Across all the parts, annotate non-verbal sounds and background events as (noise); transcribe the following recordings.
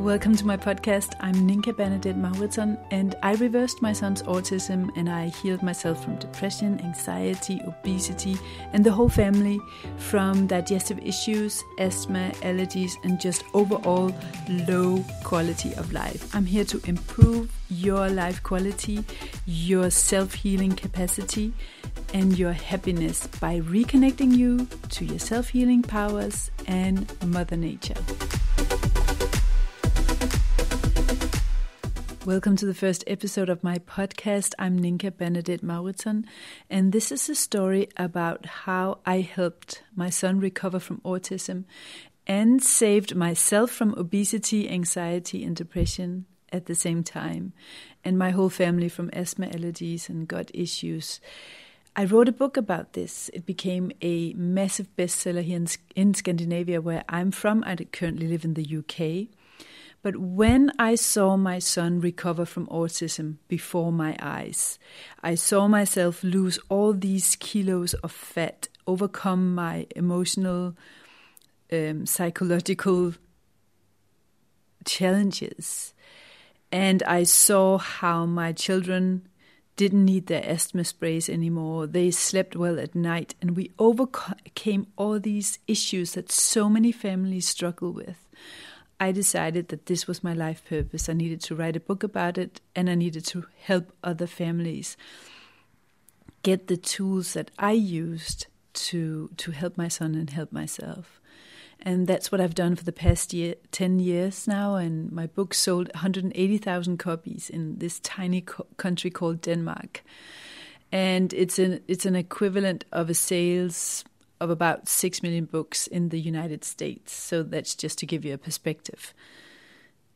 Welcome to my podcast. I'm Ninka Bernadette Mauritzson, and I reversed my son's autism and I healed myself from depression, anxiety, obesity, and the whole family from digestive issues, asthma, allergies, and just overall low quality of life. I'm here to improve your life quality, your self healing capacity, and your happiness by reconnecting you to your self healing powers and Mother Nature. Welcome to the first episode of my podcast. I'm Ninka Bernadette Mauritzson, and this is a story about how I helped my son recover from autism and saved myself from obesity, anxiety, and depression at the same time, and my whole family from asthma, allergies, and gut issues. I wrote a book about this. It became a massive bestseller here in, in Scandinavia, where I'm from. I currently live in the UK. But when I saw my son recover from autism before my eyes, I saw myself lose all these kilos of fat, overcome my emotional, um, psychological challenges. And I saw how my children didn't need their asthma sprays anymore. They slept well at night, and we overcame all these issues that so many families struggle with. I decided that this was my life purpose. I needed to write a book about it and I needed to help other families get the tools that I used to to help my son and help myself. And that's what I've done for the past year, 10 years now. And my book sold 180,000 copies in this tiny co- country called Denmark. And it's an, it's an equivalent of a sales of about 6 million books in the United States. So that's just to give you a perspective.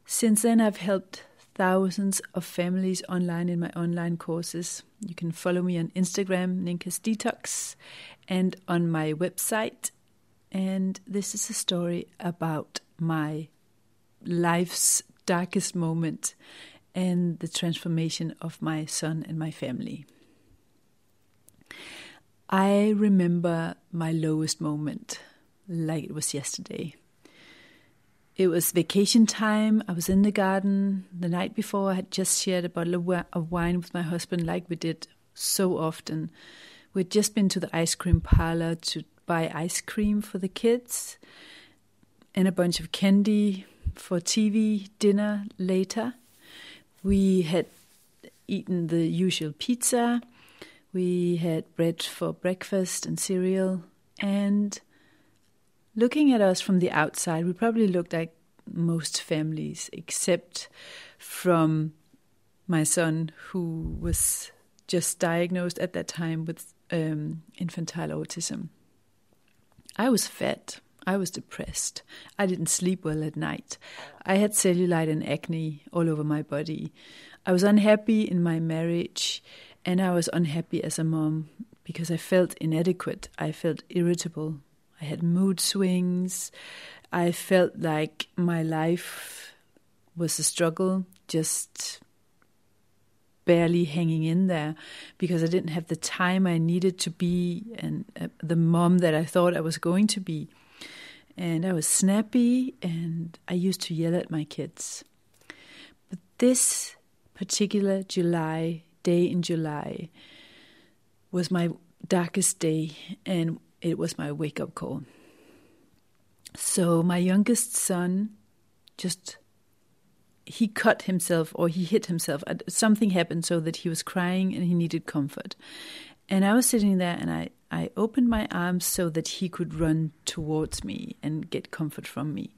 Since then, I've helped thousands of families online in my online courses. You can follow me on Instagram, Ninka's Detox, and on my website. And this is a story about my life's darkest moment and the transformation of my son and my family. I remember my lowest moment like it was yesterday. It was vacation time. I was in the garden the night before. I had just shared a bottle of wine with my husband, like we did so often. We'd just been to the ice cream parlor to buy ice cream for the kids and a bunch of candy for TV dinner later. We had eaten the usual pizza we had bread for breakfast and cereal. And looking at us from the outside, we probably looked like most families, except from my son, who was just diagnosed at that time with um, infantile autism. I was fat. I was depressed. I didn't sleep well at night. I had cellulite and acne all over my body. I was unhappy in my marriage and I was unhappy as a mom because I felt inadequate. I felt irritable. I had mood swings. I felt like my life was a struggle, just barely hanging in there because I didn't have the time I needed to be and uh, the mom that I thought I was going to be. And I was snappy and I used to yell at my kids. But this particular July day in July was my darkest day and it was my wake up call. So my youngest son just he cut himself or he hit himself. Uh, something happened so that he was crying and he needed comfort. And I was sitting there and I, I opened my arms so that he could run towards me and get comfort from me.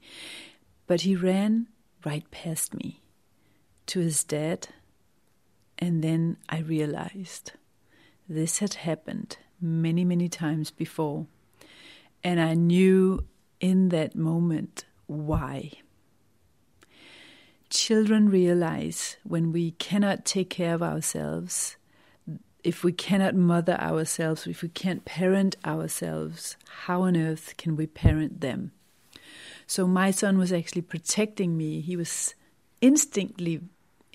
But he ran right past me to his dad and then I realized this had happened many, many times before. And I knew in that moment why. Children realize when we cannot take care of ourselves, if we cannot mother ourselves, if we can't parent ourselves, how on earth can we parent them? So my son was actually protecting me. He was instinctively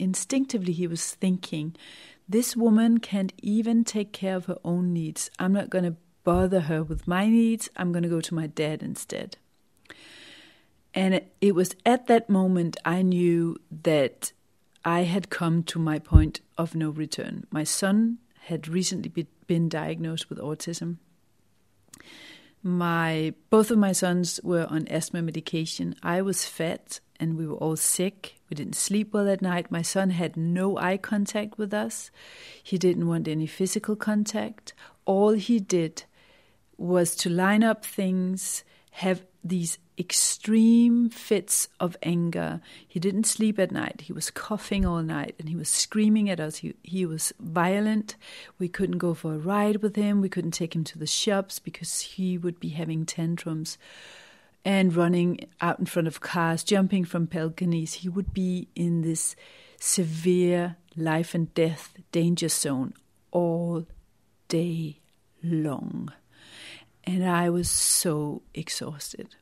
instinctively he was thinking, this woman can't even take care of her own needs. I'm not going to bother her with my needs. I'm going to go to my dad instead. And it, was at that moment I knew that I had come to my point of no return. My son had recently been diagnosed with autism. My both of my sons were on asthma medication. I was fat and we were all sick. We didn't sleep well at night. My son had no eye contact with us. He didn't want any physical contact. All he did was to line up things, have these extreme fits of anger. He didn't sleep at night. He was coughing all night and he was screaming at us. He, he was violent. We couldn't go for a ride with him. We couldn't take him to the shops because he would be having tantrums and running out in front of cars, jumping from balconies. He would be in this severe life and death danger zone all day long. And I was so exhausted.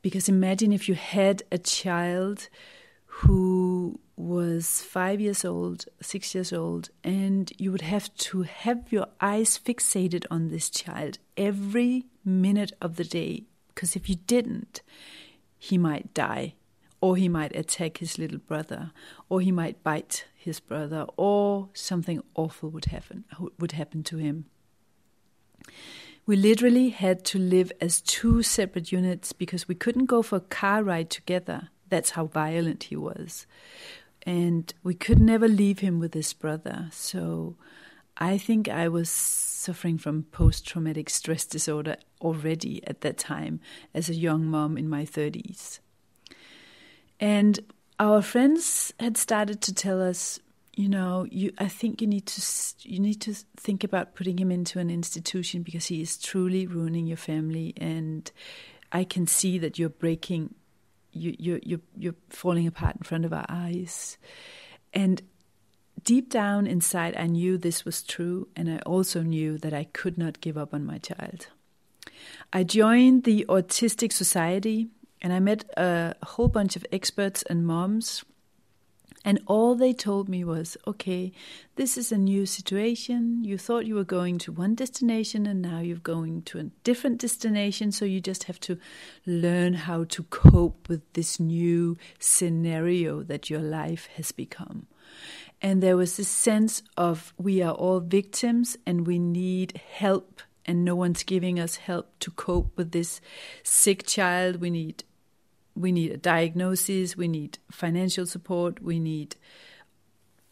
Because imagine if you had a child who was five years old, six years old, and you would have to have your eyes fixated on this child every minute of the day. Because if you didn't, he might die, or he might attack his little brother, or he might bite his brother, or something awful would happen would happen to him. We literally had to live as two separate units because we couldn't go for a car ride together. That's how violent he was. And we could never leave him with his brother. So I think I was suffering from post traumatic stress disorder already at that time as a young mom in my 30s. And our friends had started to tell us you know, you I think you need to you need to think about putting him into an institution because he is truly ruining your family, and I can see that you're breaking, you you you you're falling apart in front of our eyes, and deep down inside, I knew this was true, and I also knew that I could not give up on my child. I joined the Autistic Society, and I met a whole bunch of experts and moms and all they told me was, okay, this is a new situation. You thought you were going to one destination and now you're going to a different destination. So you just have to learn how to cope with this new scenario that your life has become. And there was this sense of we are all victims and we need help and no one's giving us help to cope with this sick child. We need we need a diagnosis, we need financial support, we need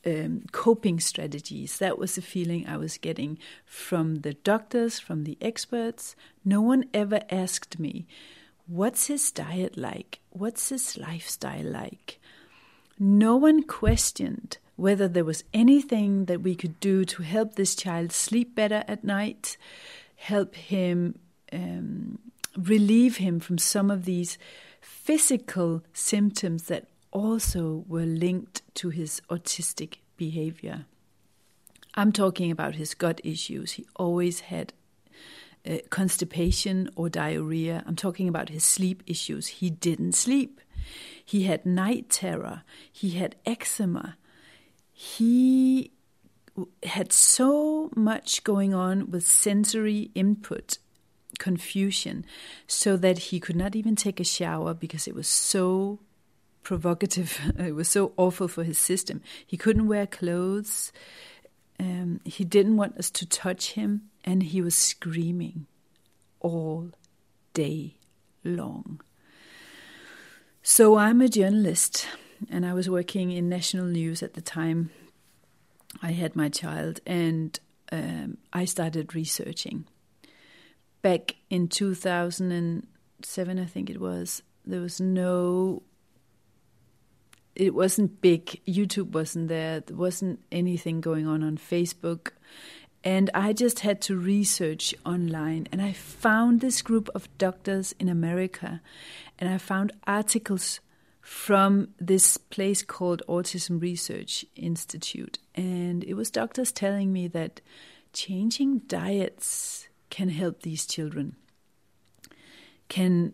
um, coping strategies. That was the feeling I was getting from the doctors, from the experts. No one ever asked me, What's his diet like? What's his lifestyle like? No one questioned whether there was anything that we could do to help this child sleep better at night, help him um, relieve him from some of these physical symptoms that also were linked to his autistic behavior. I'm talking about his gut issues. He always had uh, constipation or diarrhea. I'm talking about his sleep issues. He didn't sleep. He had night terror. He had eczema. He had so much going on with sensory input confusion so that he could not even take a shower because it was so provocative. (laughs) it was so awful for his system. He couldn't wear clothes. Um, he didn't want us to touch him, and he was screaming all day long. So I'm a journalist, and I was working in national news at the time. I had my child, and um, I started researching back in 2007, I think it was, there was no. It wasn't big. YouTube wasn't there. There wasn't anything going on on Facebook. And I just had to research online. And I found this group of doctors in America. And I found articles from this place called Autism Research Institute. And it was doctors telling me that changing diets can help these children, can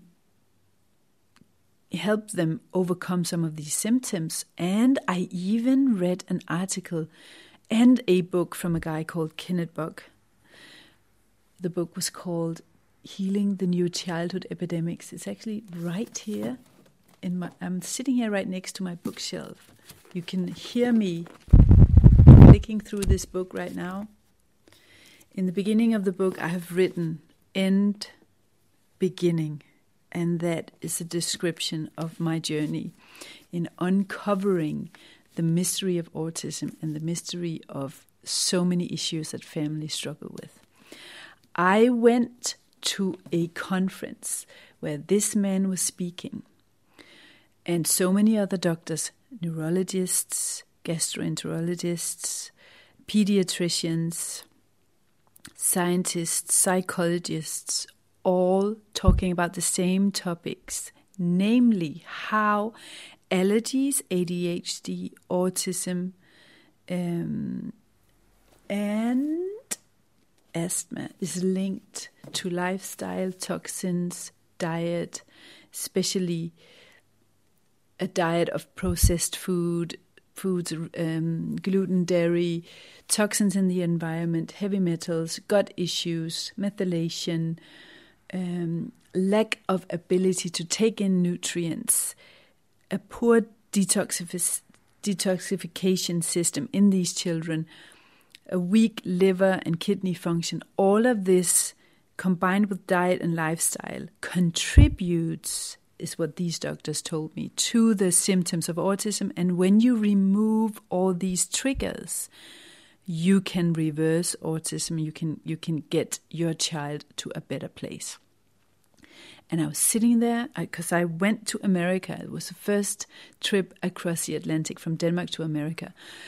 help them overcome some of these symptoms. And I even read an article and a book from a guy called Kenneth Bock. The book was called healing the new childhood epidemics. It's actually right here in my. I'm sitting here right next to my bookshelf. You can hear me clicking through this book right now. In the beginning of the book, I have written "end, beginning," and that is a description of my journey in uncovering the mystery of autism and the mystery of so many issues that families struggle with. I went to a conference where this man was speaking, and so many other doctors, neurologists, gastroenterologists, pediatricians, scientists, psychologists, all talking about the same topics, namely how allergies, ADHD, autism, um, and asthma is linked to lifestyle, toxins, diet, especially a diet of processed food, foods, um, gluten, dairy, toxins in the environment, heavy metals, gut issues, methylation, um, lack of ability to take in nutrients, a poor detoxific- detoxification system in these children, a weak liver and kidney function, all of this combined with diet and lifestyle contributes is what these doctors told me to the symptoms of autism and when you remove all these triggers you can reverse autism you can you can get your child to a better place and I was sitting there because I, I, went to America. It was the first trip across the Atlantic from Denmark to America.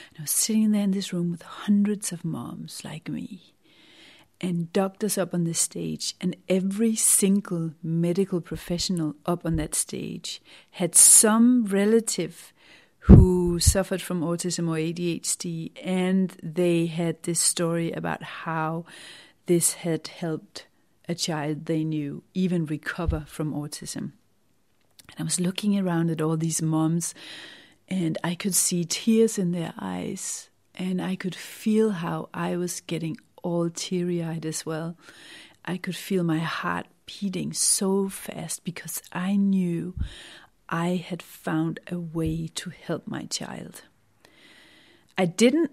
And I was sitting there in this room with hundreds of moms like me and doctors up on the stage, and every single medical professional up on that stage had some relative who suffered from autism or ADHD, and they had this story about how this had helped a child they knew even recover from autism. And I was looking around at all these moms, and I could see tears in their eyes, and I could feel how I was getting all teary eyed as well. I could feel my heart beating so fast because I knew I had found a way to help my child. I didn't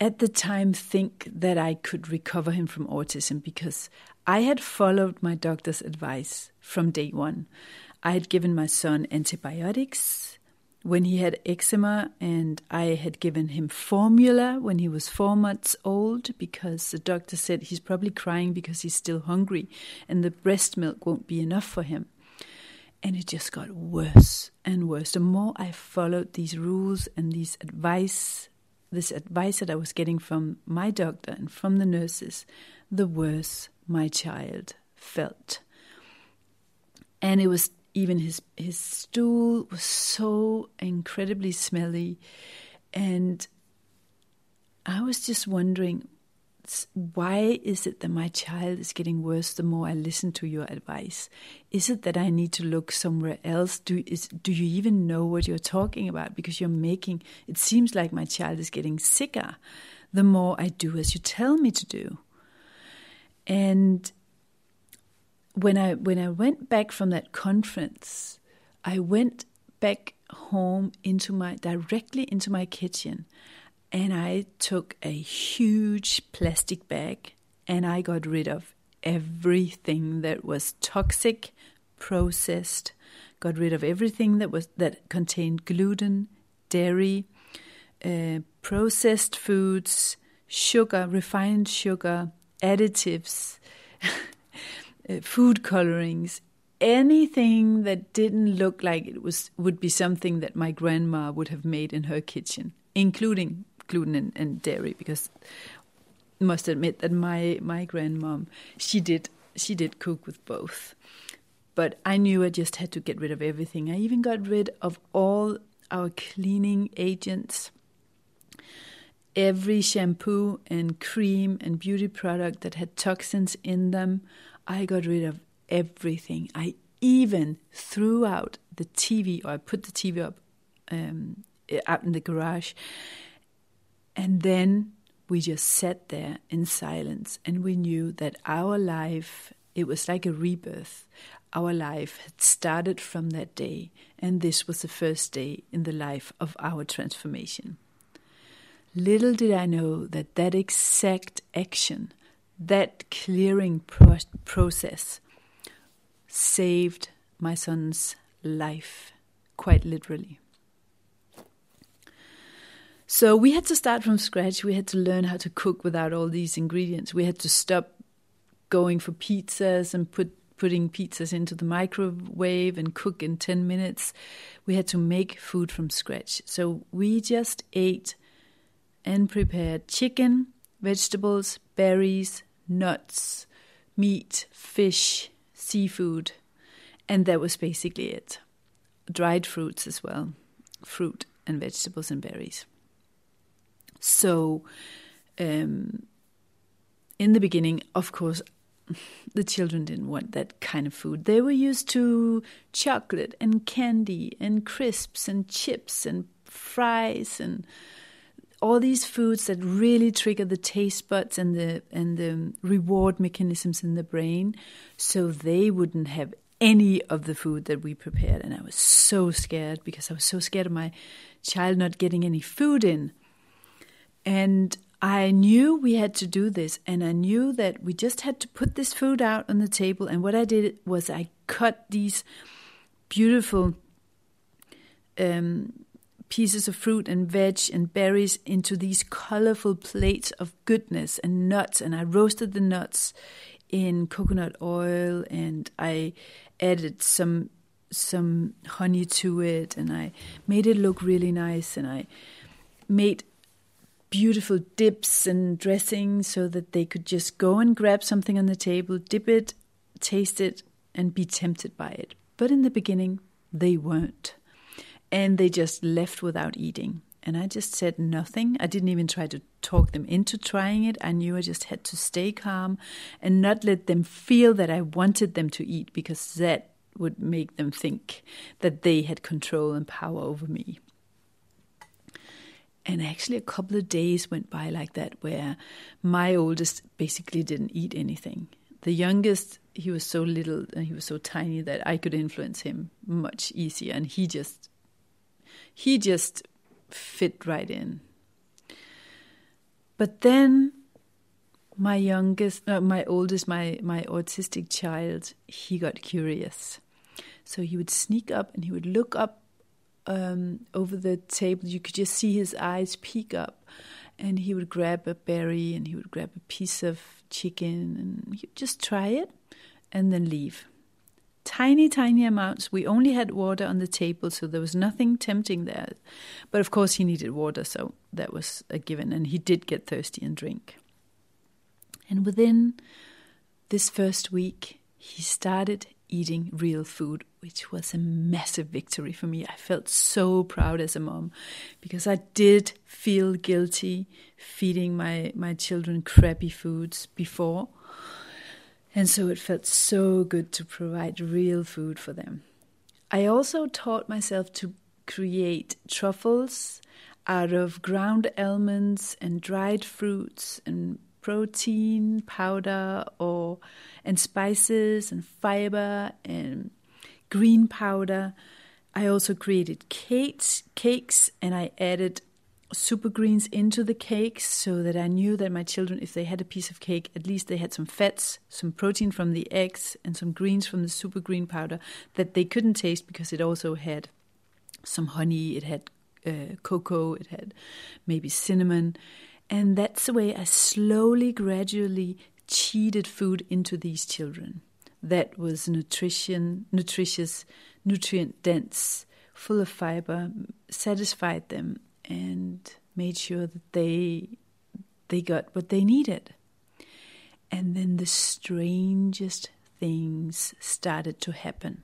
at the time think that I could recover him from autism because I had followed my doctor's advice from day one. I had given my son antibiotics when he had eczema, and I had given him formula when he was four months old because the doctor said he's probably crying because he's still hungry and the breast milk won't be enough for him. And it just got worse and worse. The more I followed these rules and these advice, this advice that I was getting from my doctor and from the nurses, the worse my child felt. And it was even his his stool was so incredibly smelly and I was just wondering why is it that my child is getting worse the more I listen to your advice? Is it that I need to look somewhere else? Do is do you even know what you're talking about? Because you're making it seems like my child is getting sicker the more I do as you tell me to do. And when I when I went back from that conference, I went back home into my directly into my kitchen and I took a huge plastic bag and I got rid of everything that was toxic, processed, got rid of everything that was that contained gluten, dairy, uh, processed foods, sugar, refined sugar, additives, (laughs) uh, food colorings, anything that didn't look like it was would be something that my grandma would have made in her kitchen, including gluten and, and dairy, because I must admit that my my grandmom she did she did cook with both. But I knew I just had to get rid of everything. I even got rid of all our cleaning agents every shampoo and cream and beauty product that had toxins in them. I got rid of everything. I even threw out the TV, or I put the TV up um, out in the garage. And then we just sat there in silence and we knew that our life It was like a rebirth. Our life had started from that day, and this was the first day in the life of our transformation. Little did I know that that exact action, that clearing pro- process, saved my son's life, quite literally. So we had to start from scratch. We had to learn how to cook without all these ingredients. We had to stop going for pizzas and put putting pizzas into the microwave and cook in 10 minutes. We had to make food from scratch. So we just ate and prepared chicken, vegetables, berries, nuts, meat, fish, seafood, and that was basically it. Dried fruits as well, fruit and vegetables and berries. So, um, in the beginning, of course, (laughs) the children didn't want that kind of food. They were used to chocolate and candy and crisps and chips and fries and all these foods that really trigger the taste buds and the and the reward mechanisms in the brain so they wouldn't have any of the food that we prepared and I was so scared because I was so scared of my child not getting any food in and I knew we had to do this, and I knew that we just had to put this food out on the table. And what I did was I cut these beautiful um, pieces of fruit and veg and berries into these colorful plates of goodness and nuts. And I roasted the nuts in coconut oil, and I added some some honey to it, and I made it look really nice. And I made beautiful dips and dressings so that they could just go and grab something on the table, dip it, taste it, and be tempted by it. But in the beginning, they weren't. And they just left without eating. And I just said nothing. I didn't even try to talk them into trying it. I knew I just had to stay calm and not let them feel that I wanted them to eat because that would make them think that they had control and power over me. And actually, a couple of days went by like that where my oldest basically didn't eat anything. The youngest, he was so little and he was so tiny that I could influence him much easier. And he just, he just fit right in. But then my youngest, uh, my oldest, my, my autistic child, he got curious. So he would sneak up and he would look up um, over the table. You could just see his eyes peek up, and he would grab a berry and he would grab a piece of chicken and he'd just try it and then leave. Tiny, tiny amounts. We only had water on the table, so there was nothing tempting there. But of course, he needed water, so that was a given, and he did get thirsty and drink. And within this first week, he started eating real food, which was a massive victory for me. I felt so proud as a mom because I did feel guilty feeding my, my children crappy foods before. And so it felt so good to provide real food for them. I also taught myself to create truffles out of ground almonds and dried fruits and protein powder or and spices and fiber and green powder. I also created cakes, cakes, and I added super greens into the cakes so that I knew that my children, if they had a piece of cake, at least they had some fats, some protein from the eggs, and some greens from the super green powder that they couldn't taste because it also had some honey, it had uh, cocoa, it had maybe cinnamon. And that's the way I slowly, gradually cheated food into these children. That was nutrition, nutritious, nutrient dense, full of fiber, satisfied them, and made sure that they they got what they needed. And then the strangest things started to happen.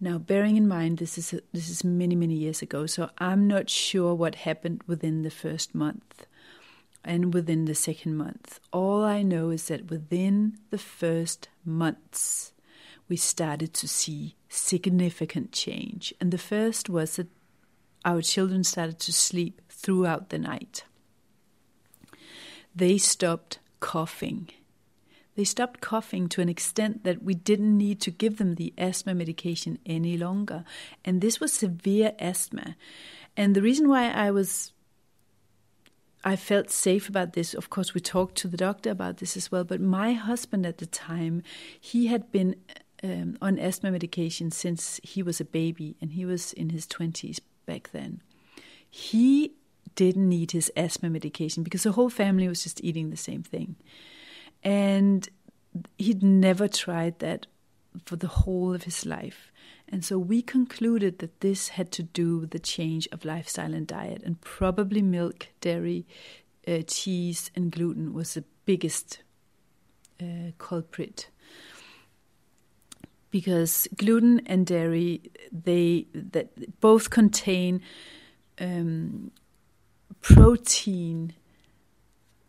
Now, bearing in mind this is a, this is many many years ago, so I'm not sure what happened within the first month and within the second month. All I know is that within the first months, we started to see significant change. And the first was that our children started to sleep throughout the night. They stopped coughing. They stopped coughing to an extent that we didn't need to give them the asthma medication any longer. And this was severe asthma. And the reason why I was I felt safe about this. Of course, we talked to the doctor about this as well. But my husband at the time, he had been um, on asthma medication since he was a baby, and he was in his 20s back then. He didn't need his asthma medication because the whole family was just eating the same thing. And he'd never tried that for the whole of his life. And so we concluded that this had to do with the change of lifestyle and diet, and probably milk, dairy, uh, cheese, and gluten was the biggest uh, culprit. Because gluten and dairy, they that both contain um, protein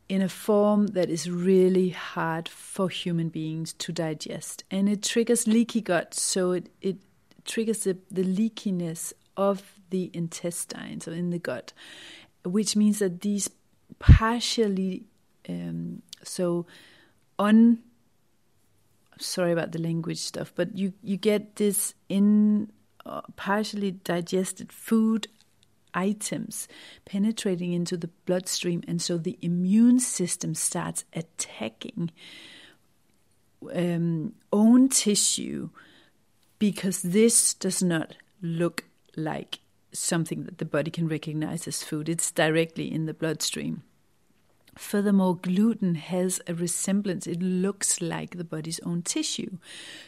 in a form that is really hard for human beings to digest. And it triggers leaky gut, so it, it triggers the, the leakiness of the intestines or in the gut, which means that these partially, um, so on, sorry about the language stuff, but you, you get this in uh, partially digested food items penetrating into the bloodstream, and so the immune system starts attacking um, own tissue because this does not look like something that the body can recognize as food. It's directly in the bloodstream. Furthermore, gluten has a resemblance. It looks like the body's own tissue.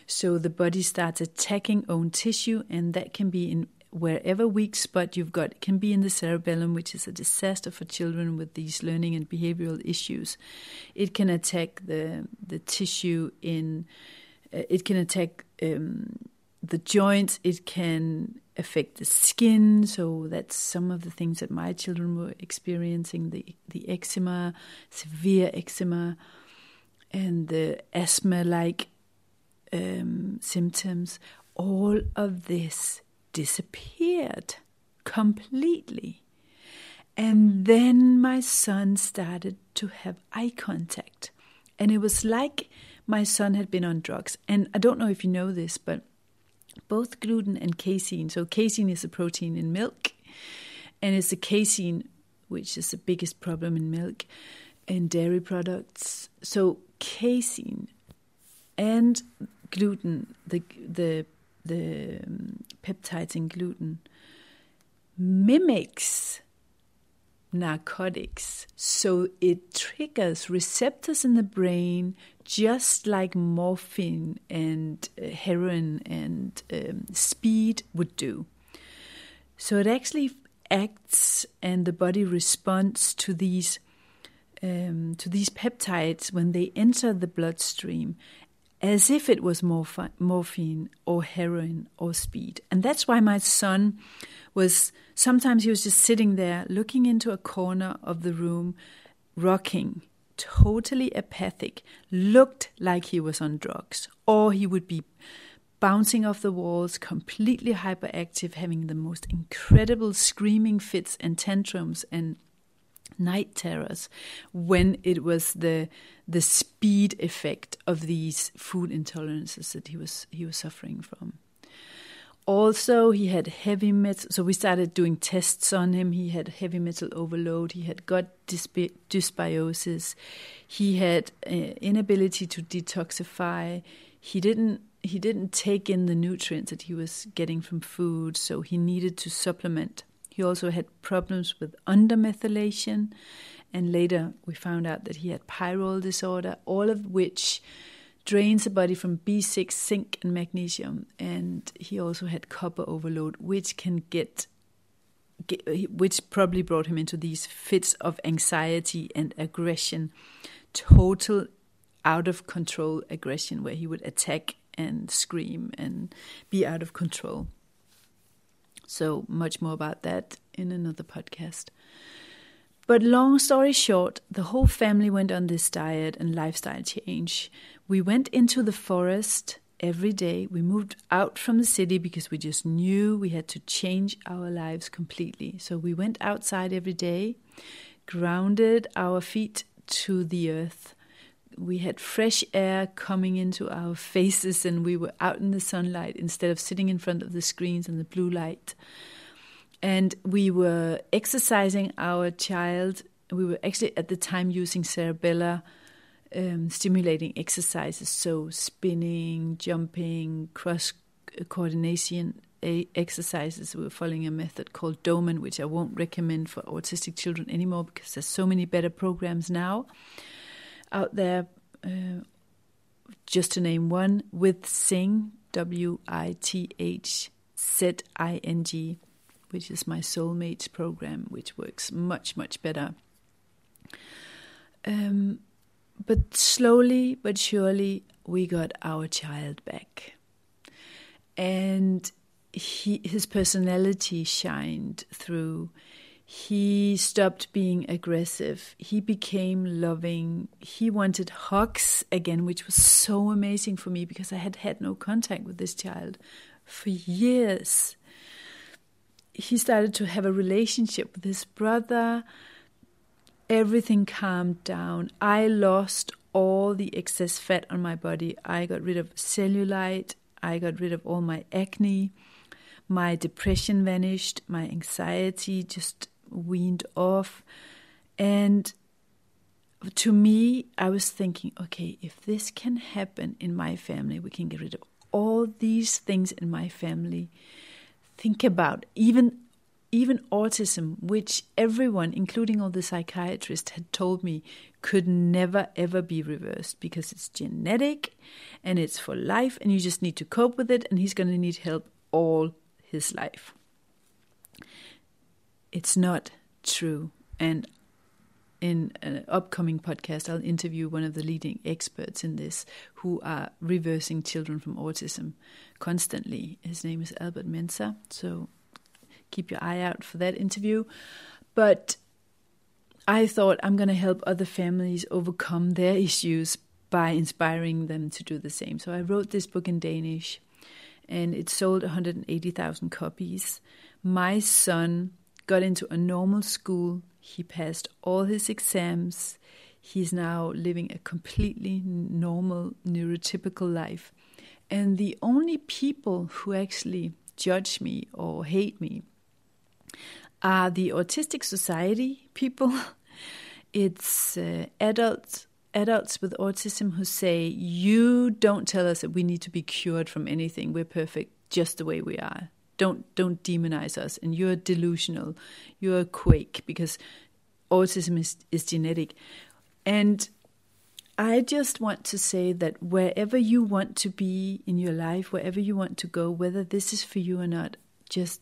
So the body starts attacking own tissue, and that can be in wherever weak spot you've got. It can be in the cerebellum, which is a disaster for children with these learning and behavioral issues. It can attack the the tissue in. Uh, it can attack um, the joints. It can affect the skin. So that's some of the things that my children were experiencing: the the eczema, severe eczema, and the asthma-like um, symptoms. All of this disappeared completely. And then my son started to have eye contact. And it was like my son had been on drugs. And I don't know if you know this, but both gluten and casein, so casein is a protein in milk, and it's the casein which is the biggest problem in milk and dairy products. So casein and gluten, the the the um, peptides in gluten mimics narcotics. So it triggers receptors in the brain just like morphine and uh, heroin and um, speed would do. So it actually acts and the body responds to these um, to these peptides when they enter the bloodstream as if it was morph- morphine or heroin or speed. And that's why my son was sometimes he was just sitting there looking into a corner of the room, rocking, totally apathic, looked like he was on drugs, or he would be bouncing off the walls, completely hyperactive, having the most incredible screaming fits and tantrums and night terrors when it was the the speed effect of these food intolerances that he was he was suffering from. Also, he had heavy metal. So we started doing tests on him. He had heavy metal overload. He had gut dysbiosis. He had uh, inability to detoxify. He didn't he didn't take in the nutrients that he was getting from food, so he needed to supplement he also had problems with undermethylation, and later we found out that he had pyrrole disorder, all of which drains the body from B6, zinc, and magnesium. And he also had copper overload, which can get, get which probably brought him into these fits of anxiety and aggression, total out of control aggression, where he would attack and scream and be out of control. So, much more about that in another podcast. But long story short, the whole family went on this diet and lifestyle change. We went into the forest every day. We moved out from the city because we just knew we had to change our lives completely. So we went outside every day, grounded our feet to the earth, we had fresh air coming into our faces and we were out in the sunlight instead of sitting in front of the screens and the blue light. And we were exercising our child. We were actually at the time using cerebella um, stimulating exercises, so spinning, jumping, cross coordination exercises. We were following a method called Doman, which I won't recommend for autistic children anymore because there's so many better programs now out there. Uh, just to name one, Withzing, W I T H Z I N G, which is my soulmate program, which works much, much better. Um, but slowly but surely, we got our child back. And he, his personality shined through. He stopped being aggressive. He became loving. He wanted hugs again, which was so amazing for me because I had had no contact with this child for years. He started to have a relationship with his brother. Everything calmed down. I lost all the excess fat on my body. I got rid of cellulite. I got rid of all my acne. My depression vanished. My anxiety just weaned off. And to me, I was thinking, okay, if this can happen in my family, we can get rid of all these things in my family. Think about even even autism, which everyone, including all the psychiatrists, had told me could never ever be reversed because it's genetic and it's for life, and you just need to cope with it, and he's going to need help all his life. It's not true. And in an upcoming podcast, I'll interview one of the leading experts in this who are reversing children from autism constantly. His name is Albert Mensah. So keep your eye out for that interview. But I thought I'm going to help other families overcome their issues by inspiring them to do the same. So I wrote this book in Danish and it sold 180,000 copies. My son got into a normal school. He passed all his exams. He's now living a completely normal, neurotypical life. And the only people who actually judge me or hate me are the Autistic Society people. (laughs) it's uh, adults adults with autism who say, "You don't tell us that we need to be cured from anything. We're perfect just the way we are. Don't don't demonize us. And you're delusional. You're a quake because autism is is genetic." And I just want to say that wherever you want to be in your life, wherever you want to go, whether this is for you or not, just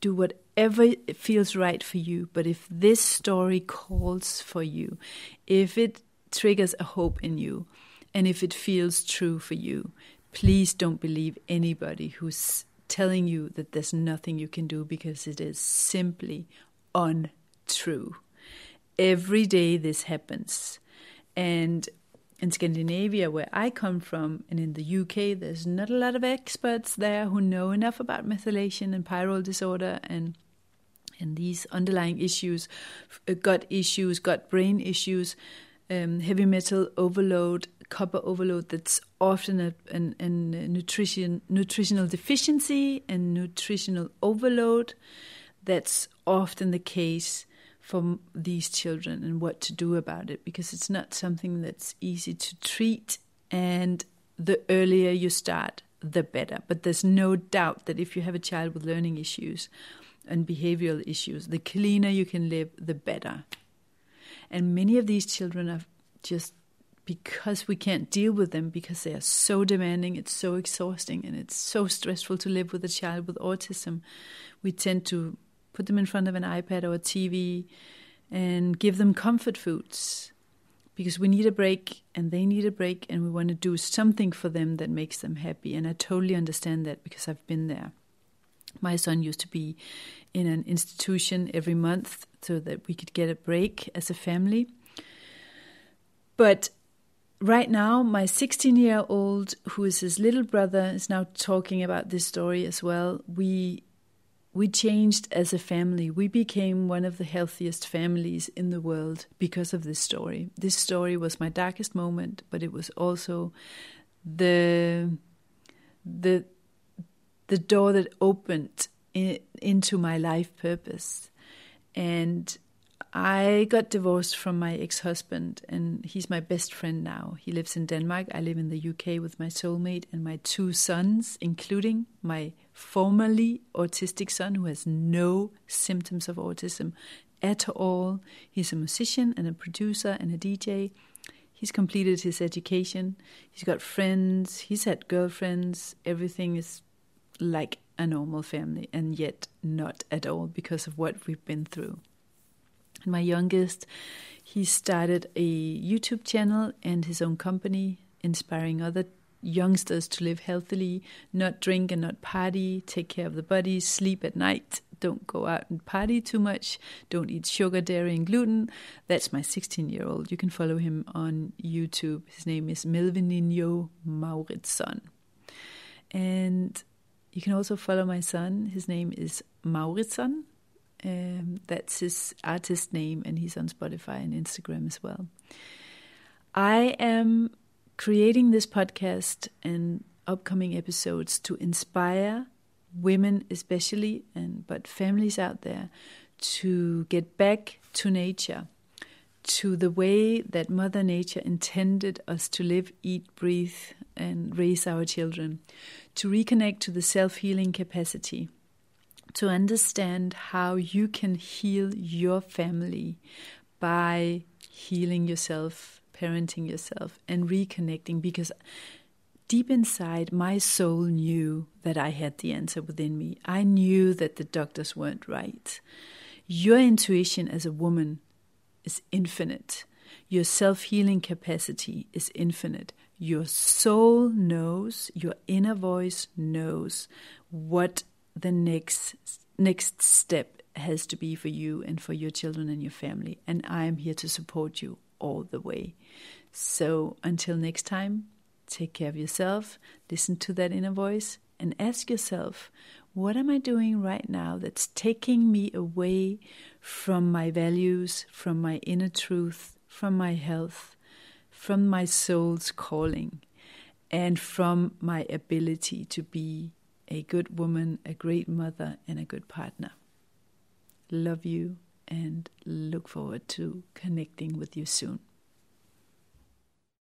do whatever feels right for you. But if this story calls for you, if it triggers a hope in you, and if it feels true for you, please don't believe anybody who's telling you that there's nothing you can do because it is simply untrue. Every day this happens. And in Scandinavia, where I come from, and in the UK, there's not a lot of experts there who know enough about methylation and pyrrole disorder and and these underlying issues, gut issues, gut brain issues, um, heavy metal overload, copper overload. That's often a, an, an nutrition nutritional deficiency and nutritional overload. That's often the case for these children and what to do about it because it's not something that's easy to treat. And the earlier you start, the better. But there's no doubt that if you have a child with learning issues and behavioral issues, the cleaner you can live, the better. And many of these children are just because we can't deal with them because they are so demanding, it's so exhausting, and it's so stressful to live with a child with autism. We tend to put them in front of an iPad or a TV and give them comfort foods because we need a break and they need a break and we want to do something for them that makes them happy. And I totally understand that because I've been there. My son used to be in an institution every month so that we could get a break as a family. But right now, my 16 year old, who is his little brother, is now talking about this story as well. We we changed as a family. We became one of the healthiest families in the world because of this story. This story was my darkest moment, but it was also the the the door that opened in, into my life purpose. And I got divorced from my ex husband, and he's my best friend now. He lives in Denmark. I live in the UK with my soulmate and my two sons, including my formerly autistic son who has no symptoms of autism at all. He's a musician and a producer and a DJ. He's completed his education. He's got friends. He's had girlfriends. Everything is like a normal family, and yet not at all because of what we've been through. And my youngest, he started a YouTube channel and his own company, inspiring other youngsters to live healthily, not drink and not party, take care of the body, sleep at night, don't go out and party too much, don't eat sugar, dairy, and gluten. That's my 16 year old. You can follow him on YouTube. His name is Melvinino Mauritsson. And you can also follow my son. His name is Mauritsson. Um, that's his artist name, and he's on Spotify and Instagram as well. I am creating this podcast and upcoming episodes to inspire women, especially, and but families out there, to get back to nature, to the way that Mother Nature intended us to live, eat, breathe, and raise our children, to reconnect to the self healing capacity to understand how you can heal your family by healing yourself, parenting yourself, and reconnecting because deep inside, my soul knew that I had the answer within me. I knew that the doctors weren't right. Your intuition as a woman is infinite. Your self healing capacity is infinite. Your soul knows, your inner voice knows what the next next step has to be for you and for your children and your family and I am here to support you all the way. So until next time, take care of yourself, listen to that inner voice and ask yourself, what am I doing right now that's taking me away from my values, from my inner truth, from my health, from my soul's calling, and from my ability to be a good woman, a great mother, and a good partner. Love you and look forward to connecting with you soon.